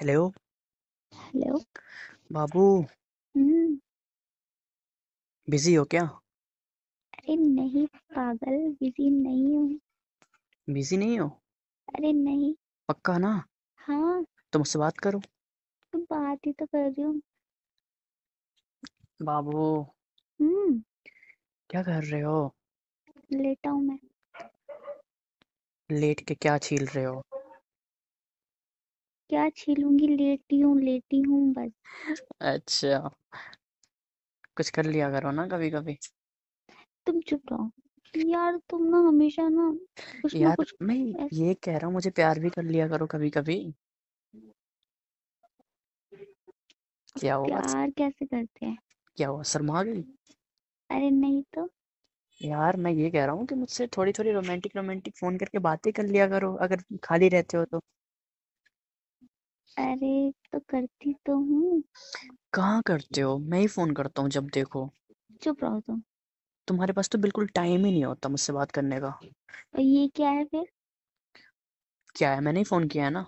Hello. Hello. बाबू। हम्म। Busy हो क्या? अरे नहीं पागल बिज़ी नहीं हूँ। बिज़ी नहीं हो? अरे नहीं। पक्का ना? हाँ। तो मुझसे बात करो। तो बात ही तो कर रही हूँ। बाबू। हम्म। क्या कर रहे हो? लेटा हूँ मैं। लेट के क्या छील रहे हो? क्या छीलूँगी? लेटी हूँ लेटी हूँ बस। अच्छा। कुछ कर लिया करो ना कभी कभी तुम चुप रहो। यार तुम ना हमेशा ना कुछ ना यार कुछ मैं ऐस- ये कह रहा हूँ मुझे प्यार भी कर लिया करो कभी कभी क्या हुआ? प्यार कैसे करते हैं? क्या हुआ? शर्मा गई? अरे नहीं तो। यार मैं ये कह रहा हूँ कि मुझसे थोड़ी थोड़ी रोमांटिक रोमांटिक फ़ोन करके बातें कर लिया करो अगर खाली रहते हो तो। अरे तो करती तो हूँ। कहाँ करते हो? मैं ही फ़ोन करता हूँ जब देखो। चुप रहो तुम। तुम्हारे पास तो बिल्कुल टाइम ही नहीं होता मुझसे बात करने का। और ये क्या है फिर? क्या है? मैंने ही फ़ोन किया है ना।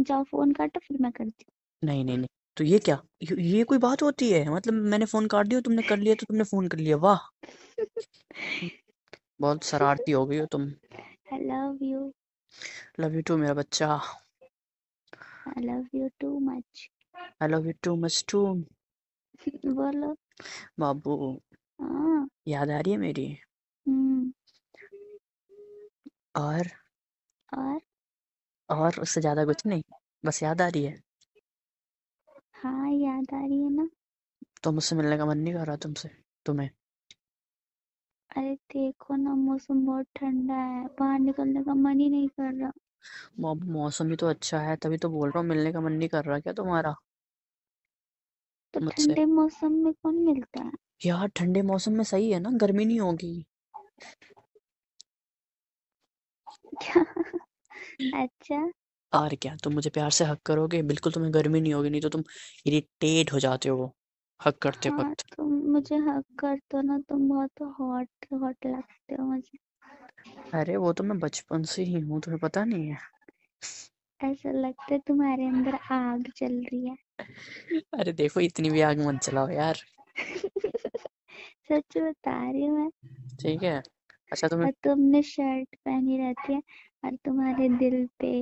जाओ फ़ोन काटो फिर मैं करती नहीं नहीं नहीं। तो ये क्या? ये, ये कोई बात होती है? मतलब मैंने फ़ोन काट दिया तुमने कर लिया तो तुमने फ़ोन कर लिया। वाह! बहुत शरारती हो गई हो तुम। I love you love you too मेरा बच्चा। I love you too much I love you too much too बोलो बाबू हाँ याद आ रही है मेरी? हम्म और? और? और उससे ज़्यादा कुछ नहीं बस याद आ रही है। हाँ याद आ रही है ना। तो मुझसे मिलने का मन नहीं कर रहा तुमसे तुम्हें। अरे देखो ना मौसम बहुत ठंडा है बाहर निकलने का मन ही नहीं कर रहा। मौसम ही तो अच्छा है तभी तो बोल रहा हूँ मिलने का मन नहीं कर रहा क्या तुम्हारा? तो मुझसे। ठंडे मौसम में कौन मिलता है? यार ठंडे मौसम में सही है ना गर्मी नहीं होगी। अच्छा। और क्या तुम मुझे प्यार से हक करोगे? बिल्कुल तुम्हें गर्मी नहीं होगी नहीं तो तुम इरिटेट हो जाते हो हक करते हाँ वक्त। तुम मुझे हक कर दो ना तुम बहुत हॉट हॉट लगते हो मुझे। अरे वो तो मैं बचपन से ही हूँ तुम्हें पता नहीं है। ऐसा लगता है तुम्हारे अंदर आग चल रही है। अरे देखो इतनी भी आग मत चलाओ यार। सच बता रही हूँ मैं। ठीक है। अच्छा तुम्हें और तुमने शर्ट पहनी रहती है और तुम्हारे दिल पे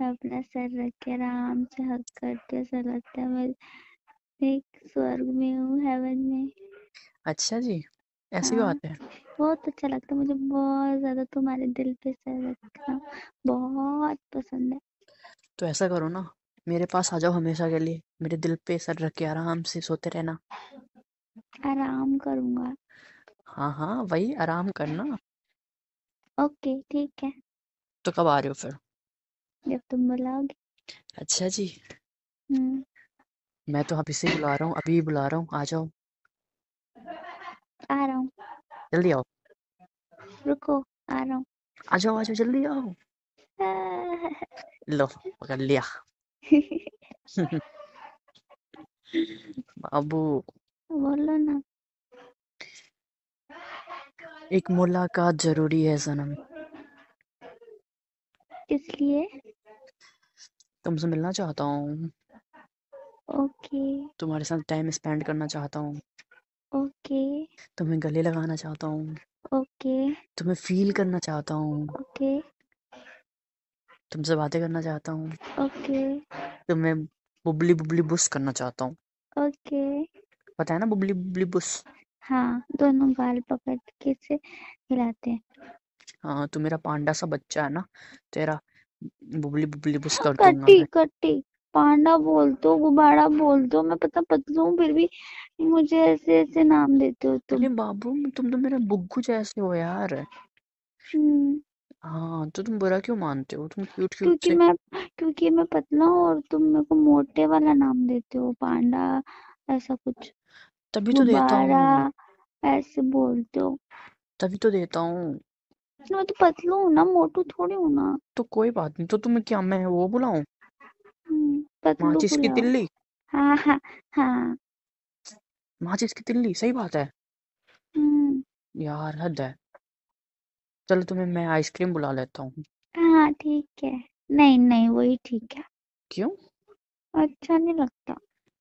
अपना सर रख के आराम से हक करते हो ऐसा लगता है मैं एक स्वर्ग में हूँ हेवन में। अच्छा जी। ऐसी हाँ बात है। बहुत अच्छा लगता है मुझे बहुत ज़्यादा तुम्हारे दिल पे सर रखना बहुत पसंद है। तो ऐसा करो ना मेरे पास आ जाओ हमेशा के लिए मेरे दिल पे सर रख के आराम से सोते रहना। आराम करूँगा। हाँ हाँ वही आराम करना। ओके ठीक है। तो कब आ रहे हो फिर? जब तुम बुलाओगे। अच्छा जी। हम्म। मैं तो अभी से बुला रहा हूँ अभी बुला रहा हूँ आ जाओ। आ रहा हूँ जल्दी आओ रुको आ रहा हूँ आ जाओ आ जाओ जल्दी आओ लो पकड़ लिया बाबू बोलो ना एक मुलाकात ज़रूरी है सनम। इसलिए तुमसे मिलना चाहता हूँ। ओके तुम्हारे साथ टाइम स्पेंड करना चाहता हूँ। ओके। तुम्हें गले लगाना चाहता हूँ। ओके। तुम्हें फील करना चाहता हूँ। ओके। तुमसे बातें करना चाहता हूँ। ओके। तुम्हें बुबली बुबली बुस करना चाहता हूँ। ओके। पता है ना बुबली बुबली बुस? हाँ दोनों गाल पकड़ के से हिलाते हैं। हाँ तू मेरा पांडा सा बच्चा है ना तेरा बुबली बुबली बुस कर दूँगा कट्टी मैं। कट्टी पांडा बोल दो गुब्बारा बोल दो मैं पता पतलू हूँ फिर भी मुझे ऐसे ऐसे नाम देते हो तुम। अरे बाबू तुम तो मेरा बुग्गू जैसे हो यार। हम्म। हाँ तो तुम बुरा क्यों मानते हो? तुम क्यूट क्यूट क्योंकि से मैं क्योंकि मैं पतला हूँ और तुम मेरे को मोटे वाला नाम देते हो पांडा ऐसा कुछ। तभी तो देता गुब्बारा हूँ। ऐसे बोलते हो। तभी तो देता हूँ। मैं तो पतलू हूँ ना मोटू थोड़ी हूँ ना। तो कोई बात नहीं तो तुम्हें क्या मैं वो बुलाऊं? पतलू माचिस की तिल्ली। हाँ हाँ हाँ। माचिस की तिल्ली सही बात है। हम्म, यार हद है। चलो तुम्हें मैं आइसक्रीम बुला लेता हूँ। हाँ ठीक है। नहीं नहीं वही ठीक है। क्यों? अच्छा नहीं लगता।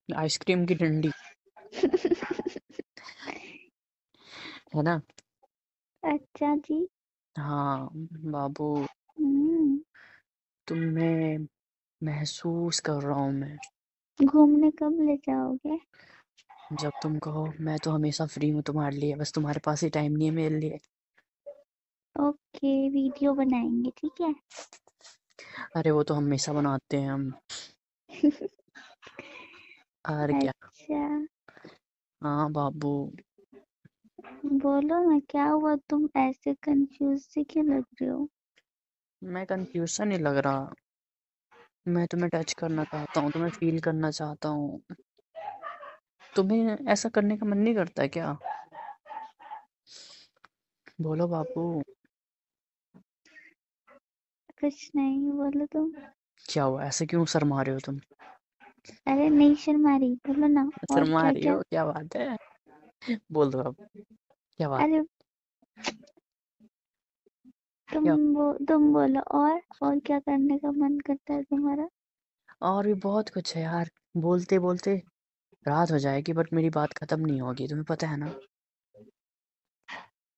आइसक्रीम की डंडी। है ना? अच्छा जी। हाँ बाबू। हम्म। तुम्हें महसूस कर रहा हूँ मैं। घूमने कब ले जाओगे? जब तुम कहो मैं तो हमेशा फ्री हूँ तुम्हारे लिए बस तुम्हारे पास ही टाइम नहीं है मेरे लिए। ओके वीडियो बनाएँगे ठीक है? अरे वो तो हमेशा बनाते हैं हम। और क्या? अच्छा। हाँ बाबू। बोलो ना क्या हुआ? तुम ऐसे कंफ्यूज से क्यों लग रहे हो? मैं कंफ्यूज सा नहीं लग रहा। मैं तुम्हें टच करना चाहता हूँ तुम्हें फील करना चाहता हूँ। तुम्हें ऐसा करने का मन नहीं करता क्या? बोलो बापू। कुछ नहीं बोलो तुम। क्या हुआ? ऐसे क्यों शर्मा रहे हो तुम? अरे नहीं शर्मा रही बोलो ना। और शर्मा क्या रही क्या हो? क्या? बात है? बोल दो अब क्या बात अरे तुम क्या बो, तुम बोलो और और क्या करने का मन करता है तुम्हारा? और भी बहुत कुछ है यार। बोलते बोलते रात हो जाएगी बट मेरी बात खत्म नहीं होगी तुम्हें पता है ना?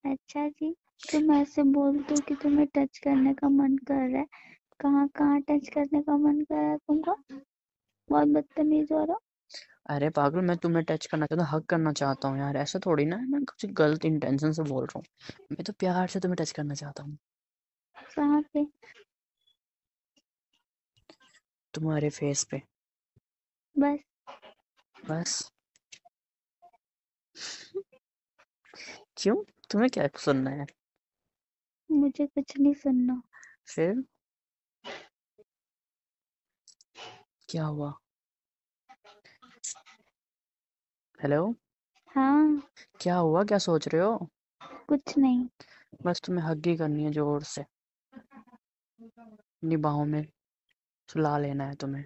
अच्छा जी तुम ऐसे बोलते हो कि तुम्हें टच करने का मन कर रहा है। कहाँ कहाँ टच करने का मन कर रहा है तुमको? बहुत बदतमीज हो रहा अरे पागल मैं तुम्हें टच करना चाहता हूँ हक करना चाहता हूँ यार। ऐसा थोड़ी ना है, मैं कुछ गलत इंटेंशन से बोल रहा हूँ। मैं तो प्यार से तुम्हें टच करना चाहता हूँ। कहाँ पे तुम्हारे फेस पे। बस। बस। क्यों? तुम्हें क्या सुनना है? मुझे कुछ नहीं सुनना। फिर? क्या हुआ? हेलो हाँ। क्या हुआ? क्या सोच रहे हो? कुछ नहीं। बस तुम्हें हग ही करनी है ज़ोर से। अपनी बाहों में सुला लेना है तुम्हें।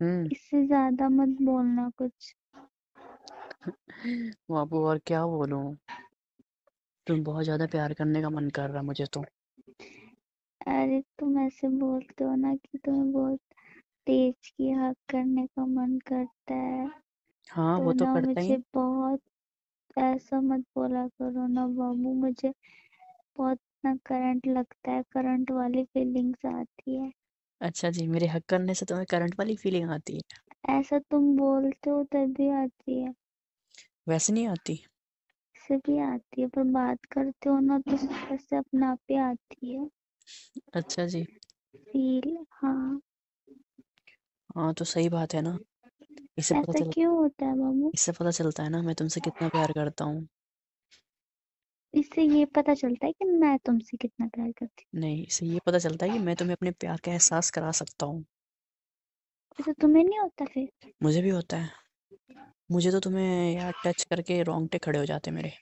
हम्म। इससे ज़्यादा मत बोलना कुछ। बाबू और क्या बोलूँ? तुम बहुत ज़्यादा प्यार करने का मन कर रहा है मुझे तो। अरे तुम ऐसे बोलते हो ना कि तुम्हें बहुत तेज की हक करने का मन करता है। हाँ तो वो तो ना करता ही। मुझे बहुत ऐसा मत बोला करो ना बाबू मुझे बहुत ना करंट लगता है करंट वाली फीलिंग्स आती है। अच्छा जी मेरे हक करने से तुम्हें करंट वाली फीलिंग आती है। ऐसा तुम बोलते हो तभी आती है। वैसे नहीं आती। से भी आती है पर बात करते हो ना तो ऐसे अपने आप ही आती है। अच्छा जी। फील हाँ। हाँ तो सही बात है ना। इससे पता ऐसा चल क्यों होता है बाबू इससे पता चलता है ना मैं तुमसे कितना प्यार करता हूँ। इससे ये पता चलता है कि मैं तुमसे कितना प्यार करती नहीं इससे ये पता चलता है कि मैं तुम्हें अपने प्यार का एहसास करा सकता हूँ। हूँ ऐसा तुम्हें नहीं होता फिर? मुझे भी होता है। मुझे तो तुम्हें यार टच करके रोंगटे खड़े हो जाते मेरे।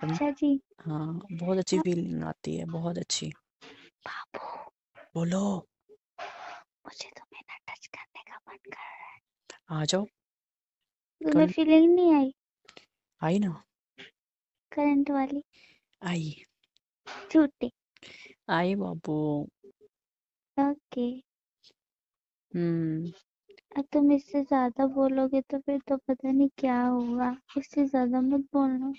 तुम अच्छा जी। हाँ बहुत अच्छी फीलिंग आती है बहुत अच्छी। बाबू। बोलो। मुझे का मन कर रहा है आ जाओ। तुम्हें फीलिंग नहीं आई। आई ना? करंट वाली। आई। झूठी। आई बाबू। ओके हम्म। अब तुम इससे ज़्यादा बोलोगे तो फिर तो पता नहीं क्या होगा। इससे ज़्यादा मत बोलना।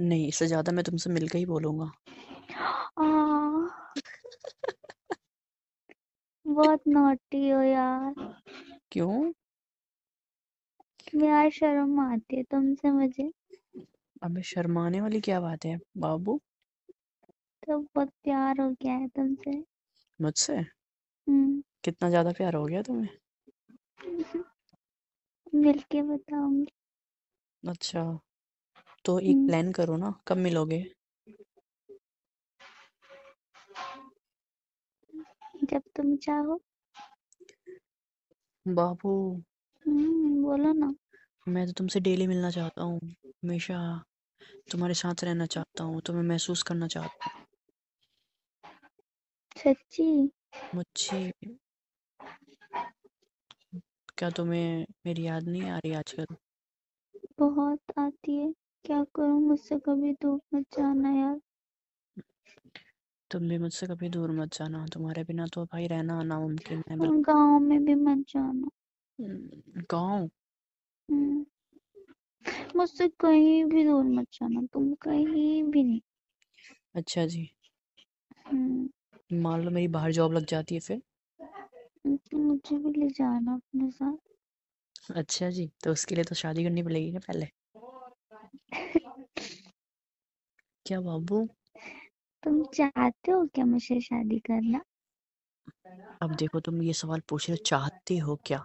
नहीं इससे ज़्यादा मैं तुमसे मिलकर ही बोलूँगा। बहुत नॉटी हो यार। क्यों? यार शर्म आती है तुमसे मुझे? अबे शर्माने वाली क्या बात है बाबू? तो बहुत प्यार हो गया है तुमसे। मुझसे? हम्म। कितना ज़्यादा प्यार हो गया तुम्हें? मिलके बताऊँगी। अच्छा तो एक हम्म, प्लान करो ना कब मिलोगे? जब तुम चाहो। बाबू। हम्म बोलो ना। मैं तो तुमसे डेली मिलना चाहता हूँ हमेशा तुम्हारे साथ रहना चाहता हूँ तुम्हें महसूस करना चाहता हूँ। सच्ची? मुझे क्या तुम्हें मेरी याद नहीं आ रही आजकल? बहुत आती है। क्या करूँ? मुझसे कभी धूप मत जाना यार। तुम भी मुझसे कभी दूर मत जाना। तुम्हारे बिना तो भाई रहना नामुमकिन है बिल्कुल। गाँव में भी मत जाना। हम्म, गाँव? हम्म, मुझसे कहीं भी दूर मत जाना तुम कहीं भी नहीं। अच्छा जी। हम्म, मान लो मेरी बाहर जॉब लग जाती है फिर? तो मुझे भी ले जाना अपने साथ। अच्छा जी तो उसके लिए तो शादी करनी पड़ेगी ना पहले? क्या बाबू? तुम चाहते हो क्या मुझसे शादी करना? अब देखो तुम ये सवाल पूछ रहे हो चाहते हो क्या?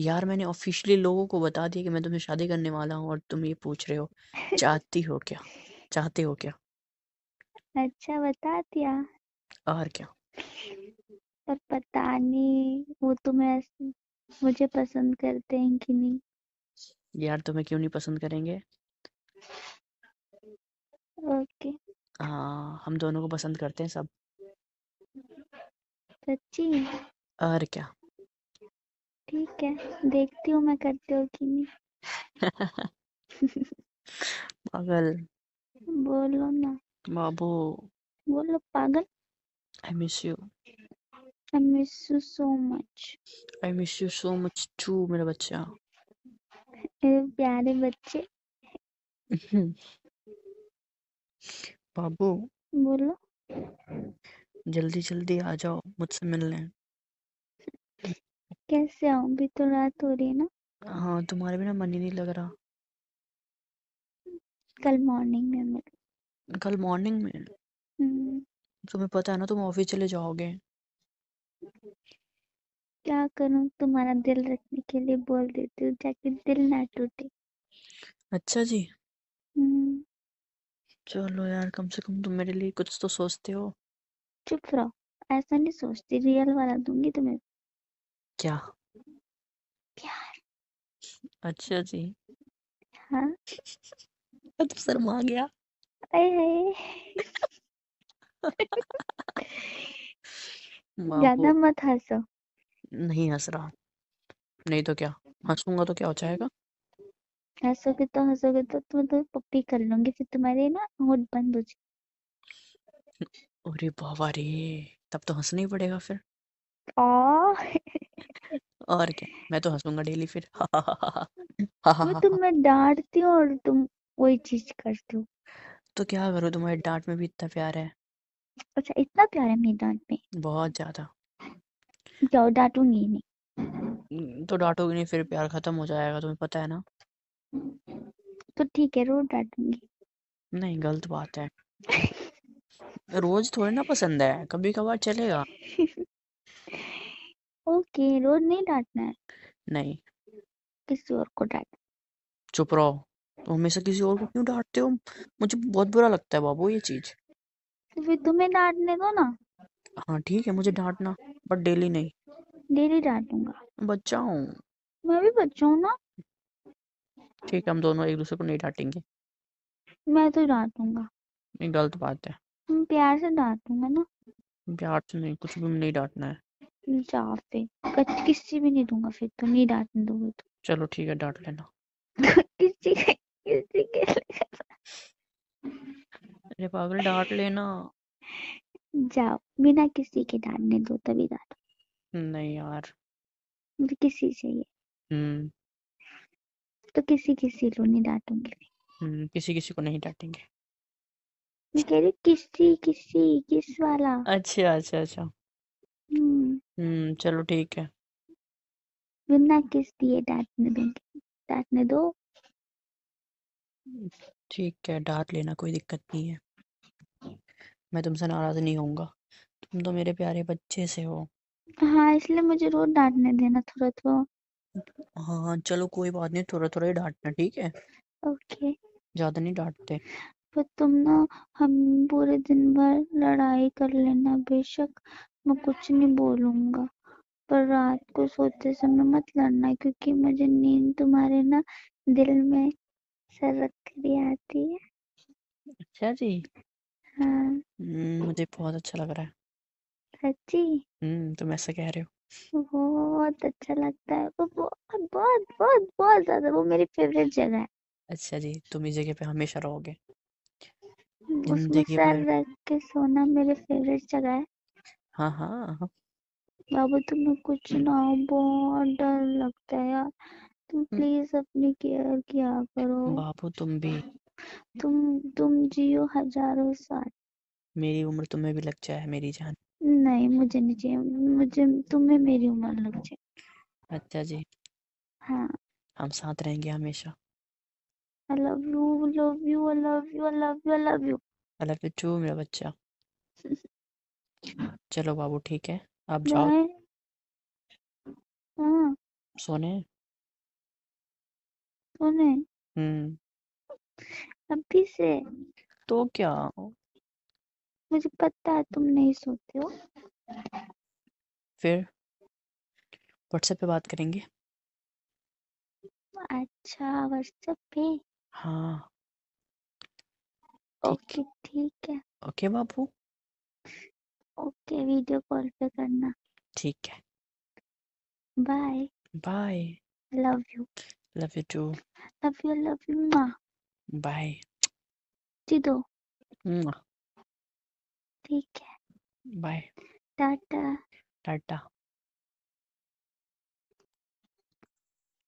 यार मैंने ऑफिशियली लोगों को बता दिया कि मैं तुमसे शादी करने वाला हूँ और तुम ये पूछ रहे हो चाहती हो क्या? चाहते हो क्या? अच्छा बता दिया। और क्या? पर पता नहीं वो तुम्हें ऐसे- मुझे पसंद करते हैं कि नहीं। यार तुम्हें क्यों नहीं पसंद करेंगे? ओके। हाँ हम दोनों को पसंद करते हैं सब। सच्ची? और क्या? ठीक है देखती हूँ मैं करते हो कि नहीं। पागल। बोलो ना। बाबू। बोलो पागल। I miss you I miss you so much I miss you so much too मेरा बच्चा। प्यारे बच्चे। बाबू। बोलो। जल्दी जल्दी आ जाओ मुझसे मिलने। कैसे आऊँ? अभी तो रात हो रही है ना? हाँ तुम्हारे बिना मन ही नहीं लग रहा। कल मॉर्निंग में मिल। कल मॉर्निंग में? हम्म, तुम्हें पता है ना तुम ऑफ़िस चले जाओगे। क्या करूँ? तुम्हारा दिल रखने के लिए बोल देती हूँ ताकि दिल ना टूटे। अच्छा जी। हम्म, चलो यार कम से कम तुम मेरे लिए कुछ तो सोचते हो। चुप रहो ऐसा नहीं सोचती रियल वाला दूँगी तुम्हें। क्या? प्यार। अच्छा जी। हाँ। मैं तो शर्मा गया। अरे हाय ज़्यादा मत हंसो। नहीं हंस रहा। नहीं तो क्या? हंसूँगा तो क्या हो जाएगा? हंसोगे तो हंसोगे तो तुम्हें तो पप्पी कर लूँगी फिर तुम्हारे ना होठ बंद हो जाए अरे बाबा रे तब तो हंसना ही पड़ेगा फिर। और क्या मैं तो हंसूँगा डेली फिर। हा हा मैं डांटती हूँ और तुम वही चीज़ करते हो। तो क्या करूँ तुम्हारी डांट में भी इतना प्यार है। अच्छा इतना प्यार है मेरी डांट में? बहुत ज़्यादा। जाओ डांटूँगी नहीं। हम्म, तो डांटोगे नहीं फिर प्यार खत्म हो जाएगा तुम्हें पता है ना। तो ठीक है रोज डांटूँगी। नहीं गलत बात है। रोज थोड़ी ना पसंद है कभी कभार चलेगा। ओके रोज नहीं डांटना है? नहीं। किसी और को डांट। चुप रहो। तो हमेशा किसी और को क्यों डांटते हो? मुझे बहुत बुरा लगता है बाबू ये चीज़। तो फिर तुम्हें डांटने दो ना। हाँ ठीक है मुझे डांटना बट डेली नहीं। डेली डांटूँगा। बच्चा हूँ। मैं भी बच्चा हूँ ना। ठीक है हम दोनों एक दूसरे को नहीं डांटेंगे। मैं तो डांटूँगा। ये गलत बात है। हम प्यार से डांटूँगा ना। प्यार से नहीं कुछ भी नहीं डांटना है। जाओ फिर। कच- किसी भी नहीं दूँगा फिर तो नहीं डांटने दोगे तो। चलो ठीक है डांट लेना। किसी के किसी के अरे पागल डांट लेना। जाओ बिना किसी के डांटने दो तभी डांटो। नहीं यार। मुझे किसी चाहिए। हम्म। तो किसी किसी को नहीं डांटूँगी हम्म किसी किसी को नहीं डांटेंगे। मैं कह रही किसी किसी किस वाला। अच्छा अच्छा अच्छा। हम्म। हम्म चलो ठीक है। बिना किस दिए डांटने दूँगी। डांटने दो। ठीक है डांट लेना कोई दिक्कत नहीं है। मैं तुमसे नाराज़ नहीं होऊँगा। तुम तो मेरे प्यारे बच्चे से हो। हाँ इसलिए मुझे रोज डांटने देना थोड़ा थोड़ा हाँ चलो कोई बात नहीं थोड़ा थोड़ा ही डांटना ठीक है? ओके। ज़्यादा नहीं डांटते। पर तुम ना हम पूरे दिन भर लड़ाई कर लेना बेशक मैं कुछ नहीं बोलूँगा पर रात को सोते समय मत लड़ना क्योंकि मुझे नींद तुम्हारे ना दिल में सरक कर ही आती है। अच्छा जी? हाँ। हम्म मुझे बहुत अच्छा लग रहा है। सच्ची? हम्म तुम ऐसा कह रहे हो। बहुत अच्छा लगता है। वो बहुत बहुत बहुत बहुत ज़्यादा वो मेरी फेवरेट जगह है। अच्छा जी तुम इस जगह पे हमेशा रहोगे। उसमें ज़िंदगी सर भर रख के सोना मेरे फेवरेट जगह है। हाँ हाँ। बाबू तुम्हें कुछ ना हो बहुत डर लगता है यार। तुम प्लीज़ अपनी केयर किया करो। बाबू तुम भी। तुम तुम जियो हज़ारों साल। मेरी उम्र तुम्हें भी लग जाए मेरी जान। नहीं मुझे नहीं चाहिए। मुझे तुम्हें मेरी उम्र लग जाए अच्छा जी। हाँ। हम साथ रहेंगे हमेशा। I love you love you I love you I love you I love you I love you too मेरा बच्चा। चलो बाबू ठीक है। आप जाओ। हाँ। सोने? सुने? हम्म। अभी से? तो क्या? मुझे पता है तुम नहीं सोते हो। फिर व्हाट्सएप पे बात करेंगे। अच्छा व्हाट्सएप पे? हाँ। ओके ठीक है। ओके बाबू। ओके वीडियो कॉल पे करना। ठीक है। Bye. Bye. Love you. Love you too. Love you love you माँ। बाय। दो Hmm. ठीक है। बाय टाटा। टाटा।